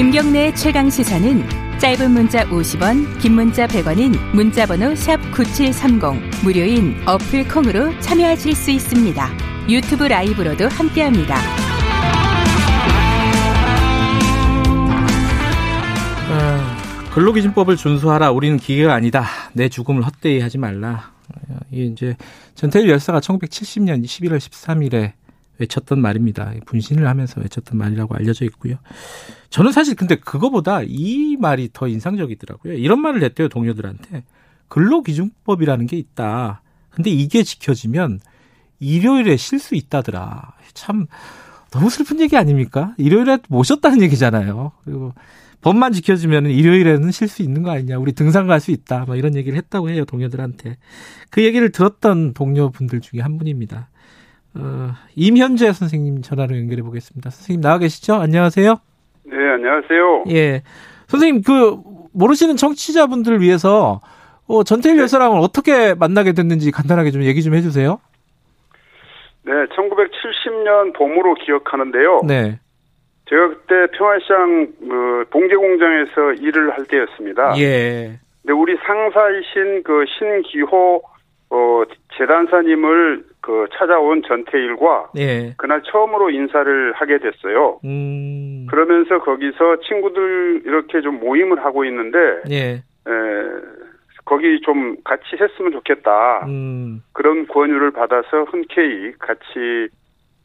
김경래 최강 시사는 짧은 문자 50원, 긴 문자 100원인 문자번호 샵 9730 무료인 어플 콩으로 참여하실 수 있습니다. 유튜브 라이브로도 함께합니다. 어, 근로기준법을 준수하라. 우리는 기계가 아니다. 내 죽음을 헛되이 하지 말라. 이게 이제 전태일 열사가 1970년 11월 13일에 외쳤던 말입니다. 분신을 하면서 외쳤던 말이라고 알려져 있고요. 저는 사실 근데 그거보다 이 말이 더 인상적이더라고요. 이런 말을 했대요, 동료들한테. 근로기준법이라는 게 있다. 근데 이게 지켜지면 일요일에 쉴 수 있다더라. 참 너무 슬픈 얘기 아닙니까? 일요일에 모셨다는 얘기잖아요. 그리고 법만 지켜주면 일요일에는 쉴 수 있는 거 아니냐. 우리 등산 갈 수 있다. 뭐 이런 얘기를 했다고 해요, 동료들한테. 그 얘기를 들었던 동료분들 중에 한 분입니다. 어, 임현재 선생님 전화로 연결해 보겠습니다. 선생님 나와 계시죠? 안녕하세요. 네, 안녕하세요. 예. 선생님, 그, 모르시는 청취자분들을 위해서, 어, 전태일 네. 여사랑을 어떻게 만나게 됐는지 간단하게 좀 얘기 좀 해주세요. 네, 1970년 봄으로 기억하는데요. 네. 제가 그때 평화시장, 그, 봉제 공장에서 일을 할 때였습니다. 예. 근데 우리 상사이신 그 신기호, 어, 재단사님을 그 찾아온 전태일과 예. 그날 처음으로 인사를 하게 됐어요. 음. 그러면서 거기서 친구들 이렇게 좀 모임을 하고 있는데 예. 에, 거기 좀 같이 했으면 좋겠다. 음. 그런 권유를 받아서 흔쾌히 같이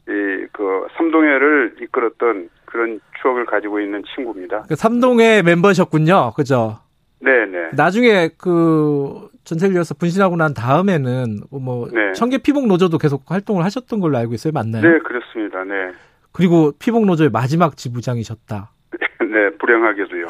이, 그 삼동회를 이끌었던 그런 추억을 가지고 있는 친구입니다. 그 삼동회 멤버셨군요. 그죠? 네네. 나중에 그 전세리어서 분신하고 난 다음에는 뭐 네. 청계 피복 노조도 계속 활동을 하셨던 걸로 알고 있어요. 맞나요? 네, 그렇습니다. 네. 그리고 피복 노조의 마지막 지부장이셨다. 네, 불행하게도요.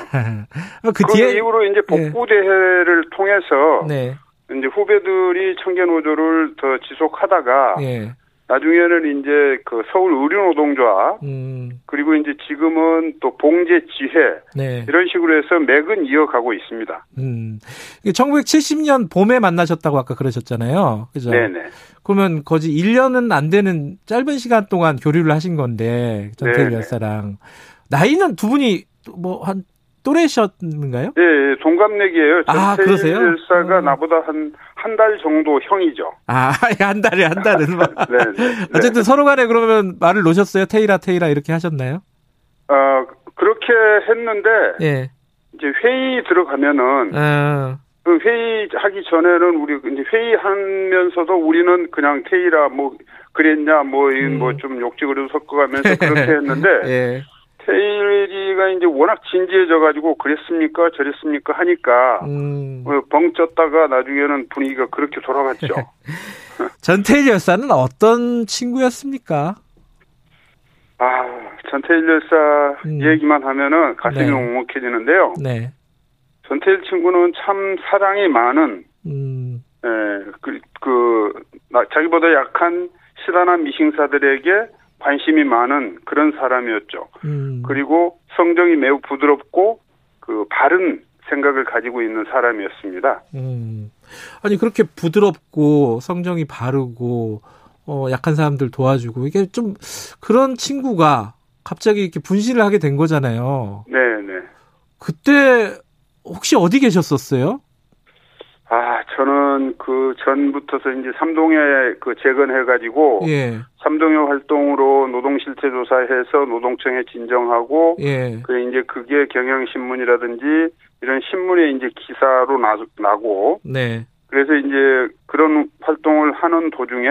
그 그 뒤에 이후로 이제 복구 대회를 통해서 네. 이제 후배들이 청계 노조를 더 지속하다가 예. 나중에는 이제 그 서울 의료노동조합 음. 그리고 이제 지금은 또 봉제 지회 네. 이런 식으로 해서 맥은 이어가고 있습니다. 음. 1970년 봄에 만나셨다고 아까 그러셨잖아요. 그죠? 네네. 그러면 거지 1년은 안 되는 짧은 시간 동안 교류를 하신 건데 전태일. 열사랑 나이는 두 분이 뭐 한 또래셨는가요? 예, 예, 동갑내기예요. 아, 그러세요? 열사가 음. 나보다 한 한 달 정도 형이죠. 아, 한 달에 한 달은. 네, 네. 어쨌든 서로 간에 그러면 말을 놓으셨어요? 테이라 테이라 이렇게 하셨나요? 어, 그렇게 했는데 예. 이제 회의 들어가면은 아, 그 회의하기 전에는 우리 이제 회의하면서도 우리는 그냥 테이라 뭐 그랬냐 뭐 음. 뭐좀 욕지거리도 섞어가면서 그렇게 했는데 예. 테일이가 이제 워낙 진지해져 가지고 그랬습니까 저랬습니까 하니까 음. 어, 벙 쪘다가 나중에는 분위기가 그렇게 돌아갔죠. 전태일 열사는 어떤 친구였습니까? 아 전태일 열사 음. 얘기만 하면은 가슴이 네. 먹먹해지는데요. 네. 전태일 친구는 참 사랑이 많은 음. 에, 그, 그, 나- 자기보다 약한 시단한 미싱사들에게 관심이 많은 그런 사람이었죠. 음. 그리고 성정이 매우 부드럽고 그 바른 생각을 가지고 있는 사람이었습니다. 음. 아니 그렇게 부드럽고 성정이 바르고 어 약한 사람들 도와주고 이게 좀 그런 친구가 갑자기 이렇게 분신을 하게 된 거잖아요. 네, 네. 그때 혹시 어디 계셨었어요? 아, 저는 그 전부터서 이제 삼동에 그 재건해가지고 예. 삼동회 활동으로 노동 실태 조사해서 노동청에 진정하고 예. 그 이제 그게 경향 신문이라든지 이런 신문에 이제 기사로 나, 나고 네. 그래서 이제 그런 활동을 하는 도중에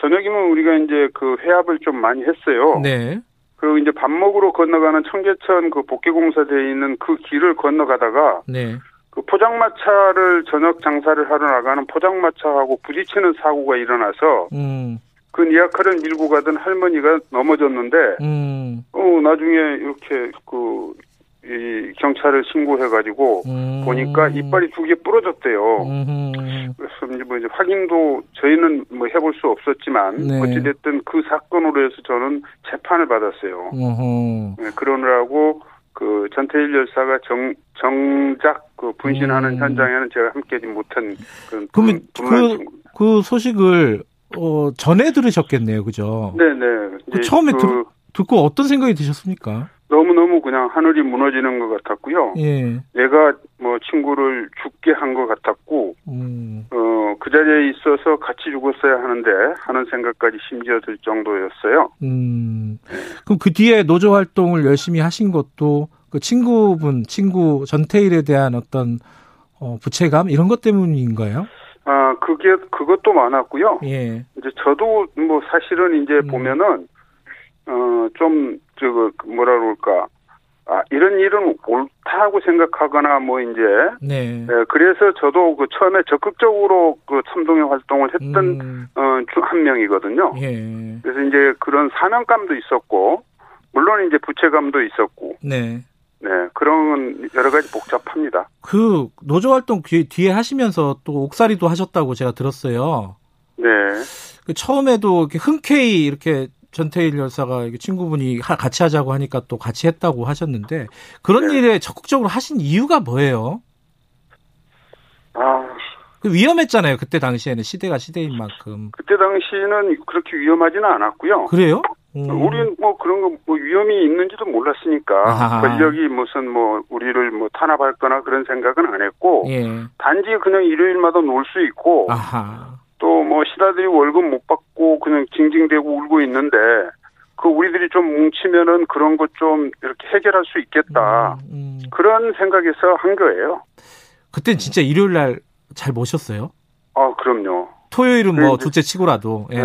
저녁이면 우리가 이제 그 회합을 좀 많이 했어요. 네. 그리고 이제 밥 먹으러 건너가는 청계천 그 복개공사대에 있는 그 길을 건너가다가 네. 그 포장마차를 저녁 장사를 하러 나가는 포장마차하고 부딪히는 사고가 일어나서 음. 그 니아카를 밀고 가던 할머니가 넘어졌는데 음. 어 나중에 이렇게 그 이 경찰을 신고해가지고 음. 보니까 이빨이 두 개 부러졌대요. 음. 그래서 이제 뭐 이제 확인도 저희는 뭐 해볼 수 없었지만 네. 어찌됐든 그 사건으로 해서 저는 재판을 받았어요. 네, 그러느라고 그 전태일 열사가 정 정작 그 분신하는 음. 현장에는 제가 함께하지 못한 그런 그러면 그. 그 소식을 어 전에 들으셨겠네요. 그죠? 네네. 그 이제 처음에 그 들- 듣고 어떤 생각이 드셨습니까? 너무너무 그냥 하늘이 무너지는 것 같았고요. 예. 내가 뭐 친구를 죽게 한 것 같았고, 음. 어, 그 자리에 있어서 같이 죽었어야 하는데 하는 생각까지 심지어 들 정도였어요. 음. 그럼 그 뒤에 노조 활동을 열심히 하신 것도 그 친구분, 친구 전태일에 대한 어떤 어, 부채감 이런 것 때문인가요? 아, 그게, 그것도 많았고요. 예. 이제 저도 뭐 사실은 이제 음. 보면은, 어, 좀, 저거, 뭐라 그럴까. 아, 이런 일은 옳다고 생각하거나 뭐 이제, 네. 예, 그래서 저도 그 처음에 적극적으로 그 참동의 활동을 했던, 음. 어, 중한 명이거든요. 예. 그래서 이제 그런 사명감도 있었고, 물론 이제 부채감도 있었고, 네. 네, 그런 여러 가지 복잡합니다. 그 노조 활동 뒤, 뒤에 하시면서 또 옥살이도 하셨다고 제가 들었어요. 네. 그 처음에도 이렇게 흔쾌히 이렇게 전태일 열사가 친구분이 하- 같이 하자고 하니까 또 같이 했다고 하셨는데 그런 네. 일에 적극적으로 하신 이유가 뭐예요? 아, 그 위험했잖아요. 그때 당시에는 시대가 시대인 만큼. 그때 당시는 그렇게 위험하지는 않았고요. 그래요? 음. 우리는 뭐 그런 거 뭐 위험이 있는지도 몰랐으니까 아하. 권력이 무슨 뭐 우리를 뭐 탄압할 거나 그런 생각은 안 했고 예. 단지 그냥 일요일마다 놀 수 있고 아하. 시다들이 월급 못 받고 그냥 징징대고 울고 있는데 그 우리들이 좀 뭉치면은 그런 것 좀 이렇게 해결할 수 있겠다 음, 음. 그런 생각에서 한 거예요. 그때 진짜 일요일 날 잘 모셨어요? 아 그럼요. 토요일은 뭐 네, 둘째 치고라도. 예. 네,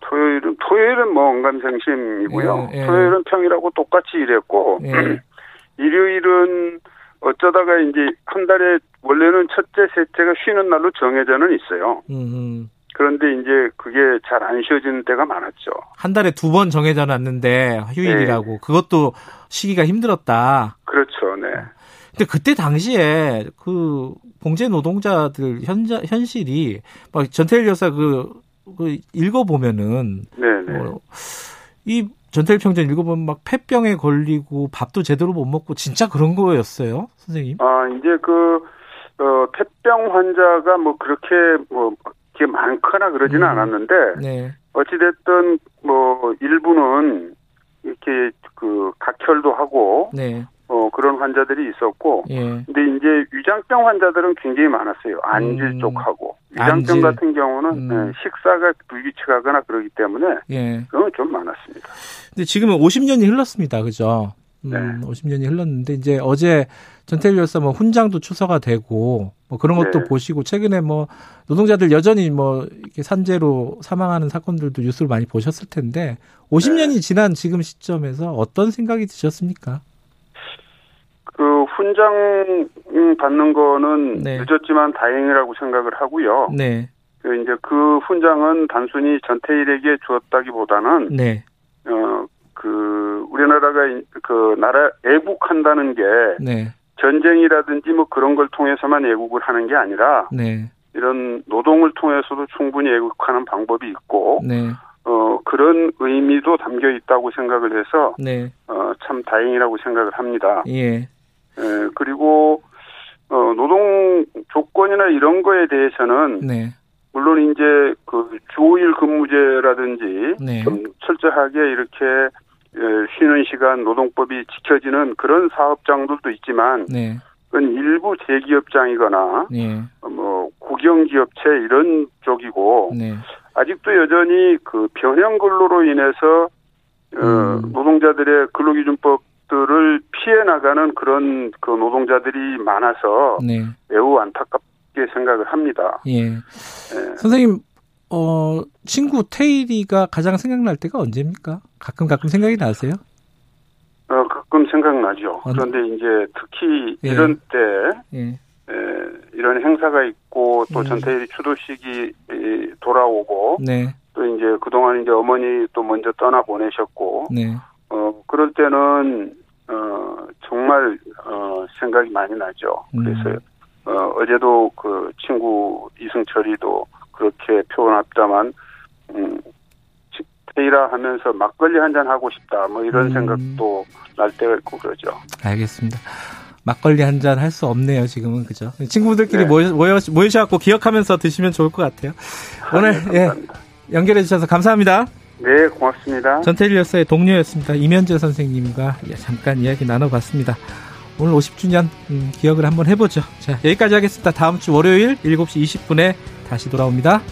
토요일은 토요일은 뭐 언감생심이고요. 예, 예. 토요일은 평일하고 똑같이 일했고 예. 일요일은 어쩌다가 이제 한 달에 원래는 첫째, 셋째가 쉬는 날로 정해져는 있어요. 음, 음. 그런데 이제 그게 잘 안 쉬어지는 때가 많았죠. 한 달에 두 번 정해져 놨는데 휴일이라고. 그것도 시기가 힘들었다. 그렇죠, 네. 근데 그때 당시에 그 봉제 노동자들 현자, 현실이 막 전태일 여사 그, 그 읽어 보면은 네, 네. 뭐, 이 전태일 평전 읽어보면 막 폐병에 걸리고 밥도 제대로 못 먹고 진짜 그런 거였어요, 선생님? 아, 이제 그, 어, 폐병 환자가 뭐 그렇게 뭐, 이렇게 많거나 그러지는 음. 않았는데, 네, 어찌됐든 뭐, 일부는 이렇게 그 각혈도 하고, 네, 어, 그런 환자들이 있었고, 예, 근데 이제 위장병 환자들은 굉장히 많았어요. 안질 음. 쪽하고. 위장병 안질. 같은 경우는 음. 네, 식사가 불규칙하거나 그러기 때문에 예. 그건 좀 많았습니다. 근데 지금은 50년이 흘렀습니다, 그죠? 음, 네. 50년이 흘렀는데 이제 어제 전태일 열사 뭐 훈장도 추서가 되고 뭐 그런 것도 네. 보시고 최근에 뭐 노동자들 여전히 뭐 이렇게 산재로 사망하는 사건들도 뉴스를 많이 보셨을 텐데 50년이 네. 지난 지금 시점에서 어떤 생각이 드셨습니까? 그 훈장 받는 거는 네. 늦었지만 다행이라고 생각을 하고요. 네, 그 이제 그 훈장은 단순히 전태일에게 주었다기보다는 네, 어 그 우리나라가 이- 그 나라 애국한다는 게 네, 전쟁이라든지 뭐 그런 걸 통해서만 애국을 하는 게 아니라 네, 이런 노동을 통해서도 충분히 애국하는 방법이 있고 네, 어 그런 의미도 담겨 있다고 생각을 해서 네, 어참 다행이라고 생각을 합니다. 예, 에, 그리고 어 노동 조건이나 이런 거에 대해서는 네, 물론 이제 그 주일 근무제라든지 네. 좀 철저하게 이렇게 에, 쉬는 시간 노동법이 지켜지는 그런 사업장들도 있지만 네, 그건 일부 대기업장이거나 예, 뭐 국영기업체 이런 쪽이고 네, 아직도 여전히 그 변형 근로로 인해서 어, 음. 노동자들의 근로기준법들을 피해 나가는 그런 그 노동자들이 많아서 네, 매우 안타깝게 생각을 합니다. 예. 예. 선생님, 어, 친구 테일이가 가장 생각날 때가 언제입니까? 가끔 가끔 생각이 나세요? 어, 가끔 생각나죠. 어, 그런데 이제 특히 예. 이런 때 예, 에, 이런 행사가 있고 또 음. 전태일이 추도식이 이, 돌아오고 네, 또 이제 그동안 이제 어머니 또 먼저 떠나 보내셨고 네, 어 그럴 때는 어 정말 어 생각이 많이 나죠. 음. 그래서 어 어제도 그 친구 이승철이도 그렇게 표현했다만 음 치- 테이라 하면서 막걸리 한 잔 하고 싶다 뭐 이런 음. 생각도 날 때가 있고 그러죠. 알겠습니다. 막걸리 한 잔 할 수 없네요, 지금은. 그죠? 친구들끼리 네. 모여, 모여, 모이셔갖고 기억하면서 드시면 좋을 것 같아요. 오늘, 네, 예, 감사합니다. 연결해 주셔서 감사합니다. 네, 고맙습니다. 전태일 열사의 동료였습니다. 이면재 선생님과 잠깐 이야기 나눠봤습니다. 오늘 50주년 음, 기억을 한번 해보죠. 자, 여기까지 하겠습니다. 다음 주 월요일 7시 20분에 다시 돌아옵니다.